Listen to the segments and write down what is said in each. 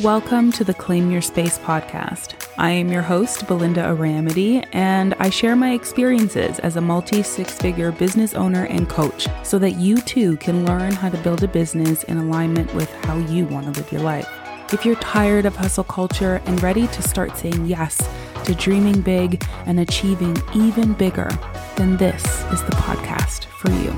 Welcome to the Claim Your Space podcast. I am your host, Belinda Aramity, and I share my experiences as a multi six figure business owner and coach so that you too can learn how to build a business in alignment with how you want to live your life. If you're tired of hustle culture and ready to start saying yes to dreaming big and achieving even bigger, then this is the podcast for you.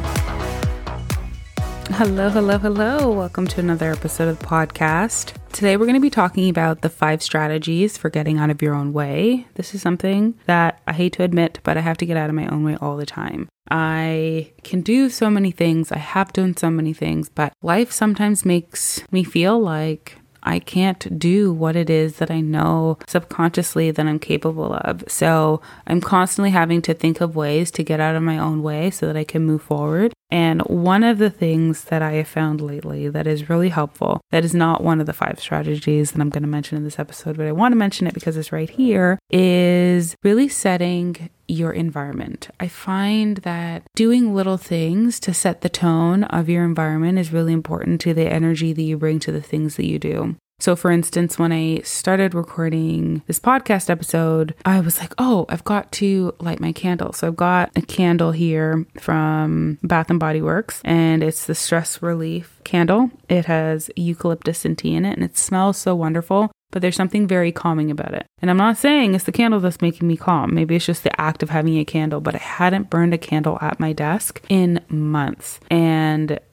Hello, hello, hello. Welcome to another episode of the podcast. Today, we're going to be talking about the five strategies for getting out of your own way. This is something that I hate to admit, but I have to get out of my own way all the time. I can do so many things, I have done so many things, but life sometimes makes me feel like I can't do what it is that I know subconsciously that I'm capable of. So I'm constantly having to think of ways to get out of my own way so that I can move forward. And one of the things that I have found lately that is really helpful, that is not one of the five strategies that I'm going to mention in this episode, but I want to mention it because it's right here, is really setting your environment. I find that doing little things to set the tone of your environment is really important to the energy that you bring to the things that you do. So, for instance, when I started recording this podcast episode, I was like, oh, I've got to light my candle. So, I've got a candle here from Bath and Body Works, and it's the stress relief candle. It has eucalyptus and tea in it, and it smells so wonderful but there's something very calming about it. And I'm not saying it's the candle that's making me calm. Maybe it's just the act of having a candle, but I hadn't burned a candle at my desk in months. And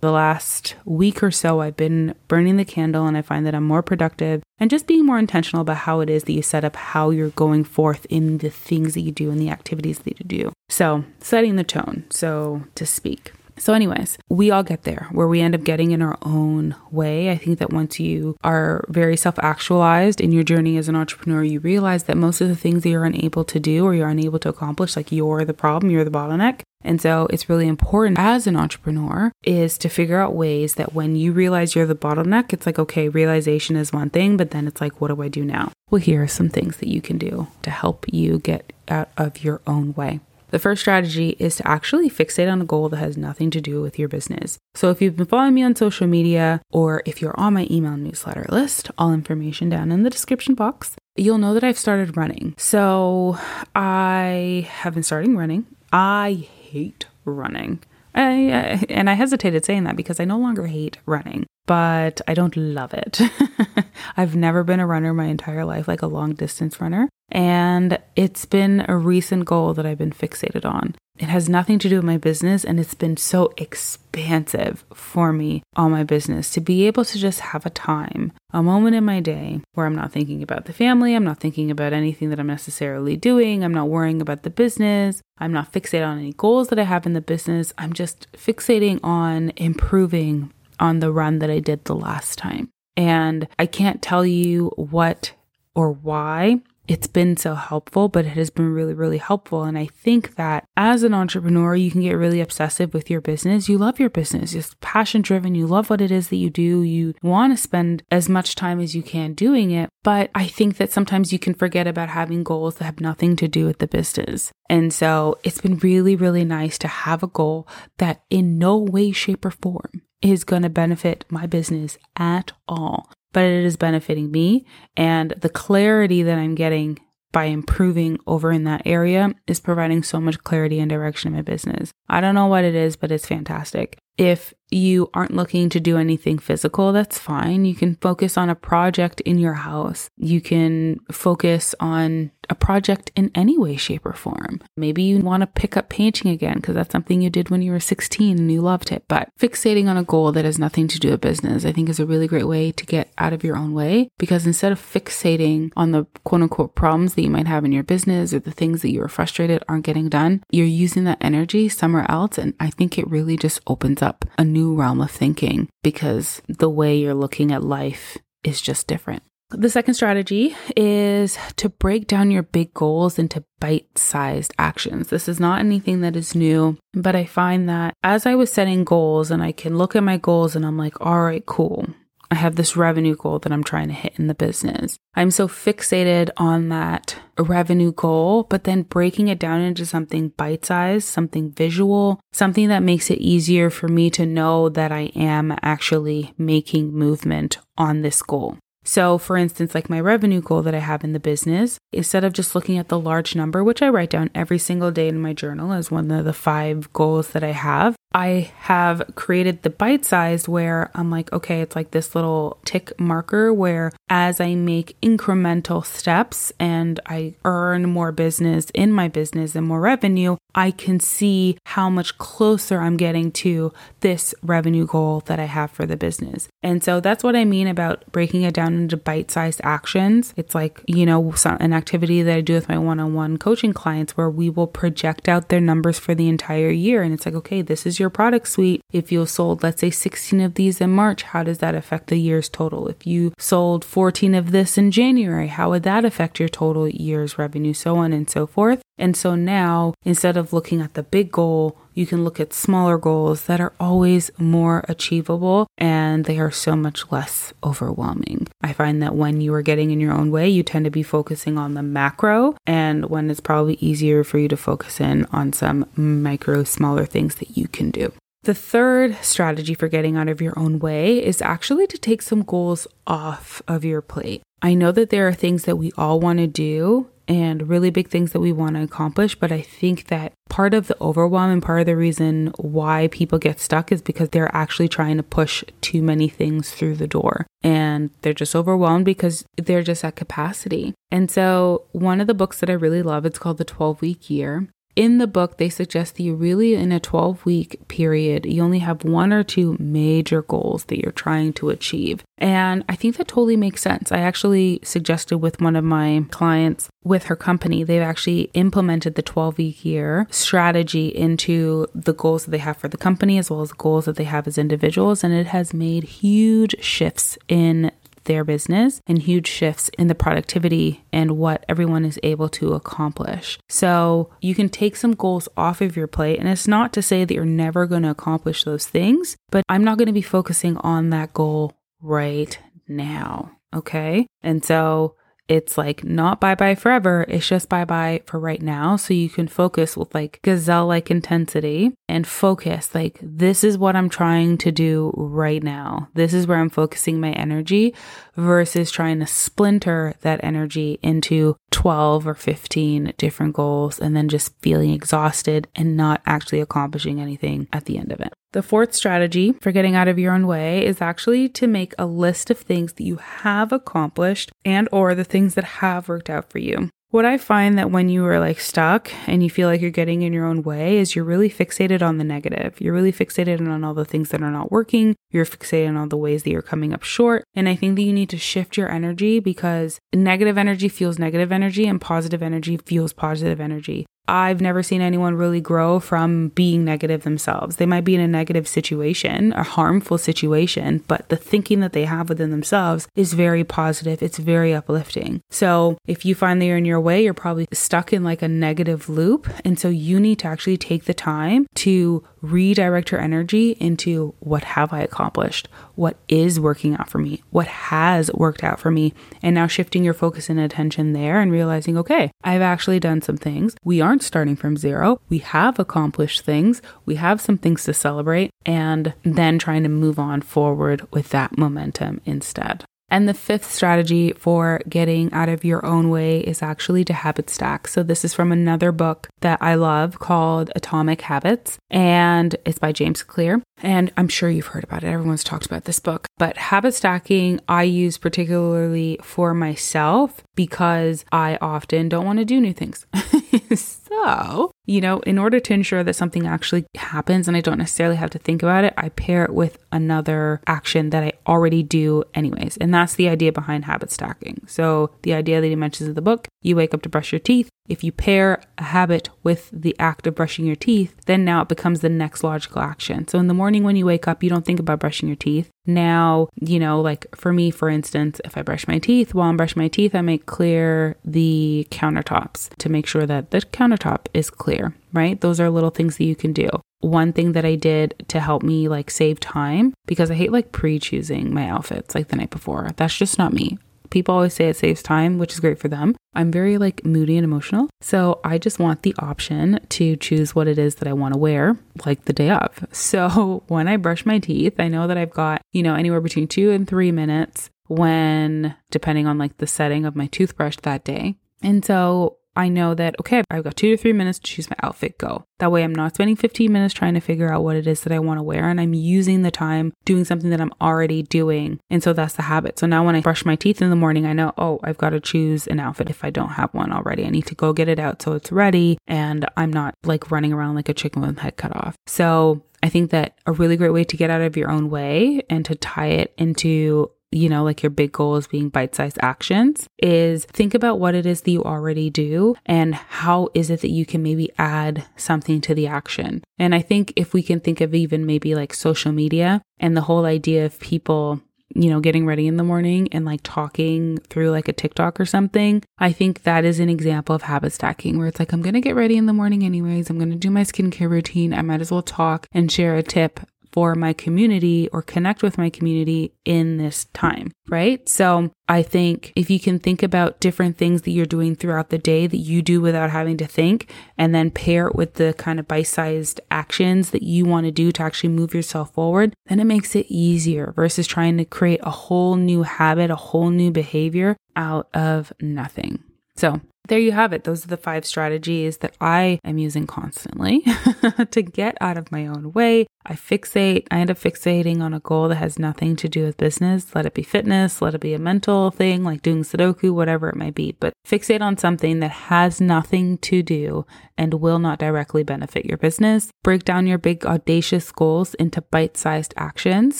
the last week or so, I've been burning the candle, and I find that I'm more productive and just being more intentional about how it is that you set up how you're going forth in the things that you do and the activities that you do. So, setting the tone, so to speak. So, anyways, we all get there where we end up getting in our own way. I think that once you are very self actualized in your journey as an entrepreneur, you realize that most of the things that you're unable to do or you're unable to accomplish, like you're the problem, you're the bottleneck. And so it's really important as an entrepreneur is to figure out ways that when you realize you're the bottleneck, it's like, okay, realization is one thing, but then it's like, what do I do now? Well, here are some things that you can do to help you get out of your own way. The first strategy is to actually fixate on a goal that has nothing to do with your business. So, if you've been following me on social media or if you're on my email newsletter list, all information down in the description box, you'll know that I've started running. So, I have been starting running. I hate running. I, and I hesitated saying that because I no longer hate running, but I don't love it. I've never been a runner my entire life, like a long distance runner. And it's been a recent goal that I've been fixated on. It has nothing to do with my business, and it's been so expansive for me on my business to be able to just have a time, a moment in my day where I'm not thinking about the family, I'm not thinking about anything that I'm necessarily doing, I'm not worrying about the business, I'm not fixated on any goals that I have in the business, I'm just fixating on improving on the run that I did the last time. And I can't tell you what or why it's been so helpful, but it has been really, really helpful. And I think that as an entrepreneur, you can get really obsessive with your business. You love your business, it's passion driven. You love what it is that you do. You want to spend as much time as you can doing it. But I think that sometimes you can forget about having goals that have nothing to do with the business. And so it's been really, really nice to have a goal that in no way, shape, or form is going to benefit my business at all but it is benefiting me. And the clarity that I'm getting by improving over in that area is providing so much clarity and direction in my business. I don't know what it is, but it's fantastic. If you aren't looking to do anything physical, that's fine. You can focus on a project in your house. You can focus on a project in any way, shape, or form. Maybe you want to pick up painting again because that's something you did when you were 16 and you loved it. But fixating on a goal that has nothing to do with business, I think is a really great way to get out of your own way because instead of fixating on the quote unquote problems that you might have in your business or the things that you are frustrated aren't getting done, you're using that energy somewhere else. And I think it really just opens up a new realm of thinking because the way you're looking at life is just different. The second strategy is to break down your big goals into bite sized actions. This is not anything that is new, but I find that as I was setting goals and I can look at my goals and I'm like, all right, cool. I have this revenue goal that I'm trying to hit in the business. I'm so fixated on that revenue goal, but then breaking it down into something bite sized, something visual, something that makes it easier for me to know that I am actually making movement on this goal. So, for instance, like my revenue goal that I have in the business, instead of just looking at the large number, which I write down every single day in my journal as one of the five goals that I have, I have created the bite size where I'm like, okay, it's like this little tick marker where as I make incremental steps and I earn more business in my business and more revenue, I can see how much closer I'm getting to this revenue goal that I have for the business. And so that's what I mean about breaking it down into bite sized actions. It's like, you know, an activity that I do with my one on one coaching clients where we will project out their numbers for the entire year. And it's like, okay, this is your product suite. If you sold, let's say, 16 of these in March, how does that affect the year's total? If you sold 14 of this in January, how would that affect your total year's revenue? So on and so forth. And so now, instead of looking at the big goal, you can look at smaller goals that are always more achievable and they are so much less overwhelming. I find that when you are getting in your own way, you tend to be focusing on the macro, and when it's probably easier for you to focus in on some micro, smaller things that you can do. The third strategy for getting out of your own way is actually to take some goals off of your plate. I know that there are things that we all want to do and really big things that we want to accomplish. But I think that part of the overwhelm and part of the reason why people get stuck is because they're actually trying to push too many things through the door and they're just overwhelmed because they're just at capacity. And so, one of the books that I really love, it's called The 12 Week Year. In the book, they suggest that you really, in a 12 week period, you only have one or two major goals that you're trying to achieve. And I think that totally makes sense. I actually suggested with one of my clients with her company, they've actually implemented the 12 week year strategy into the goals that they have for the company as well as the goals that they have as individuals. And it has made huge shifts in their business and huge shifts in the productivity and what everyone is able to accomplish. So you can take some goals off of your plate. And it's not to say that you're never going to accomplish those things, but I'm not going to be focusing on that goal right now. Okay. And so it's like not bye bye forever. It's just bye bye for right now. So you can focus with like gazelle like intensity and focus like, this is what I'm trying to do right now. This is where I'm focusing my energy versus trying to splinter that energy into 12 or 15 different goals and then just feeling exhausted and not actually accomplishing anything at the end of it. The fourth strategy for getting out of your own way is actually to make a list of things that you have accomplished and or the things that have worked out for you. What I find that when you are like stuck and you feel like you're getting in your own way is you're really fixated on the negative. You're really fixated on all the things that are not working. You're fixated on all the ways that you're coming up short. And I think that you need to shift your energy because negative energy fuels negative energy and positive energy fuels positive energy. I've never seen anyone really grow from being negative themselves. They might be in a negative situation, a harmful situation, but the thinking that they have within themselves is very positive. It's very uplifting. So if you find that you're in your way, you're probably stuck in like a negative loop. And so you need to actually take the time to redirect your energy into what have I accomplished? What is working out for me? What has worked out for me? And now shifting your focus and attention there and realizing, okay, I've actually done some things. We aren't starting from zero. We have accomplished things. We have some things to celebrate and then trying to move on forward with that momentum instead. And the fifth strategy for getting out of your own way is actually to habit stack. So, this is from another book that I love called Atomic Habits, and it's by James Clear. And I'm sure you've heard about it. Everyone's talked about this book. But habit stacking, I use particularly for myself because I often don't want to do new things. so, you know, in order to ensure that something actually happens and I don't necessarily have to think about it, I pair it with another action that I already do anyways. And that's the idea behind habit stacking. So, the idea that he mentions in the book you wake up to brush your teeth. If you pair a habit with the act of brushing your teeth, then now it becomes the next logical action. So in the morning when you wake up, you don't think about brushing your teeth. Now, you know, like for me, for instance, if I brush my teeth, while I'm brushing my teeth, I make clear the countertops to make sure that the countertop is clear, right? Those are little things that you can do one thing that I did to help me like save time because I hate like pre choosing my outfits like the night before. That's just not me. People always say it saves time, which is great for them. I'm very like moody and emotional. So I just want the option to choose what it is that I want to wear like the day of. So when I brush my teeth, I know that I've got, you know, anywhere between two and three minutes when, depending on like the setting of my toothbrush that day. And so I know that, okay, I've got two to three minutes to choose my outfit, go. That way I'm not spending 15 minutes trying to figure out what it is that I want to wear and I'm using the time doing something that I'm already doing. And so that's the habit. So now when I brush my teeth in the morning, I know, oh, I've got to choose an outfit if I don't have one already. I need to go get it out so it's ready and I'm not like running around like a chicken with my head cut off. So I think that a really great way to get out of your own way and to tie it into you know, like your big goals being bite sized actions, is think about what it is that you already do and how is it that you can maybe add something to the action. And I think if we can think of even maybe like social media and the whole idea of people you know, getting ready in the morning and like talking through like a TikTok or something, I think that is an example of habit stacking where it's like, I'm going to get ready in the morning anyways. I'm going to do my skincare routine. I might as well talk and share a tip for my community or connect with my community in this time, right? So I think if you can think about different things that you're doing throughout the day that you do without having to think, and then pair it with the kind of bite sized actions that you want to do to actually move yourself forward, then it makes it easier versus trying to create a whole new habit, a whole new behavior out of nothing. So there you have it. Those are the five strategies that I am using constantly to get out of my own way. I fixate, I end up fixating on a goal that has nothing to do with business. Let it be fitness, let it be a mental thing like doing Sudoku, whatever it might be. But fixate on something that has nothing to do and will not directly benefit your business. Break down your big audacious goals into bite sized actions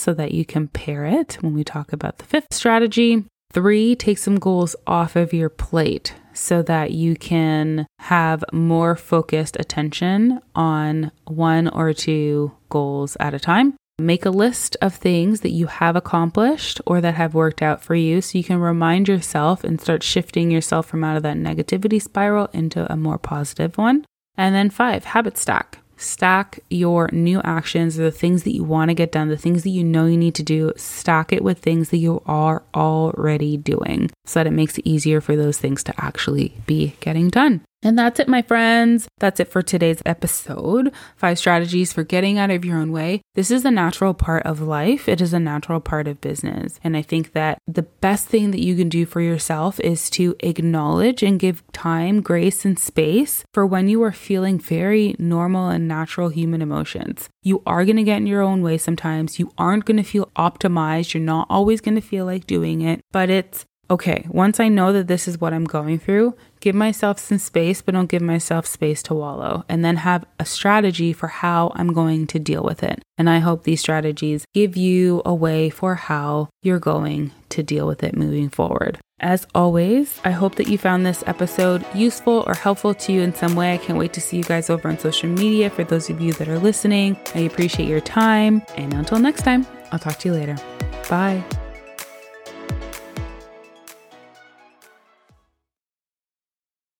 so that you can pair it when we talk about the fifth strategy. Three, take some goals off of your plate so that you can have more focused attention on one or two goals at a time. Make a list of things that you have accomplished or that have worked out for you so you can remind yourself and start shifting yourself from out of that negativity spiral into a more positive one. And then five, habit stack stack your new actions, the things that you want to get done, the things that you know you need to do, stack it with things that you are already doing so that it makes it easier for those things to actually be getting done. And that's it, my friends. That's it for today's episode. Five strategies for getting out of your own way. This is a natural part of life, it is a natural part of business. And I think that the best thing that you can do for yourself is to acknowledge and give time, grace, and space for when you are feeling very normal and natural human emotions. You are going to get in your own way sometimes. You aren't going to feel optimized. You're not always going to feel like doing it, but it's okay, once I know that this is what I'm going through, give myself some space, but don't give myself space to wallow, and then have a strategy for how I'm going to deal with it. And I hope these strategies give you a way for how you're going to deal with it moving forward. As always, I hope that you found this episode useful or helpful to you in some way. I can't wait to see you guys over on social media for those of you that are listening. I appreciate your time. And until next time, I'll talk to you later. Bye.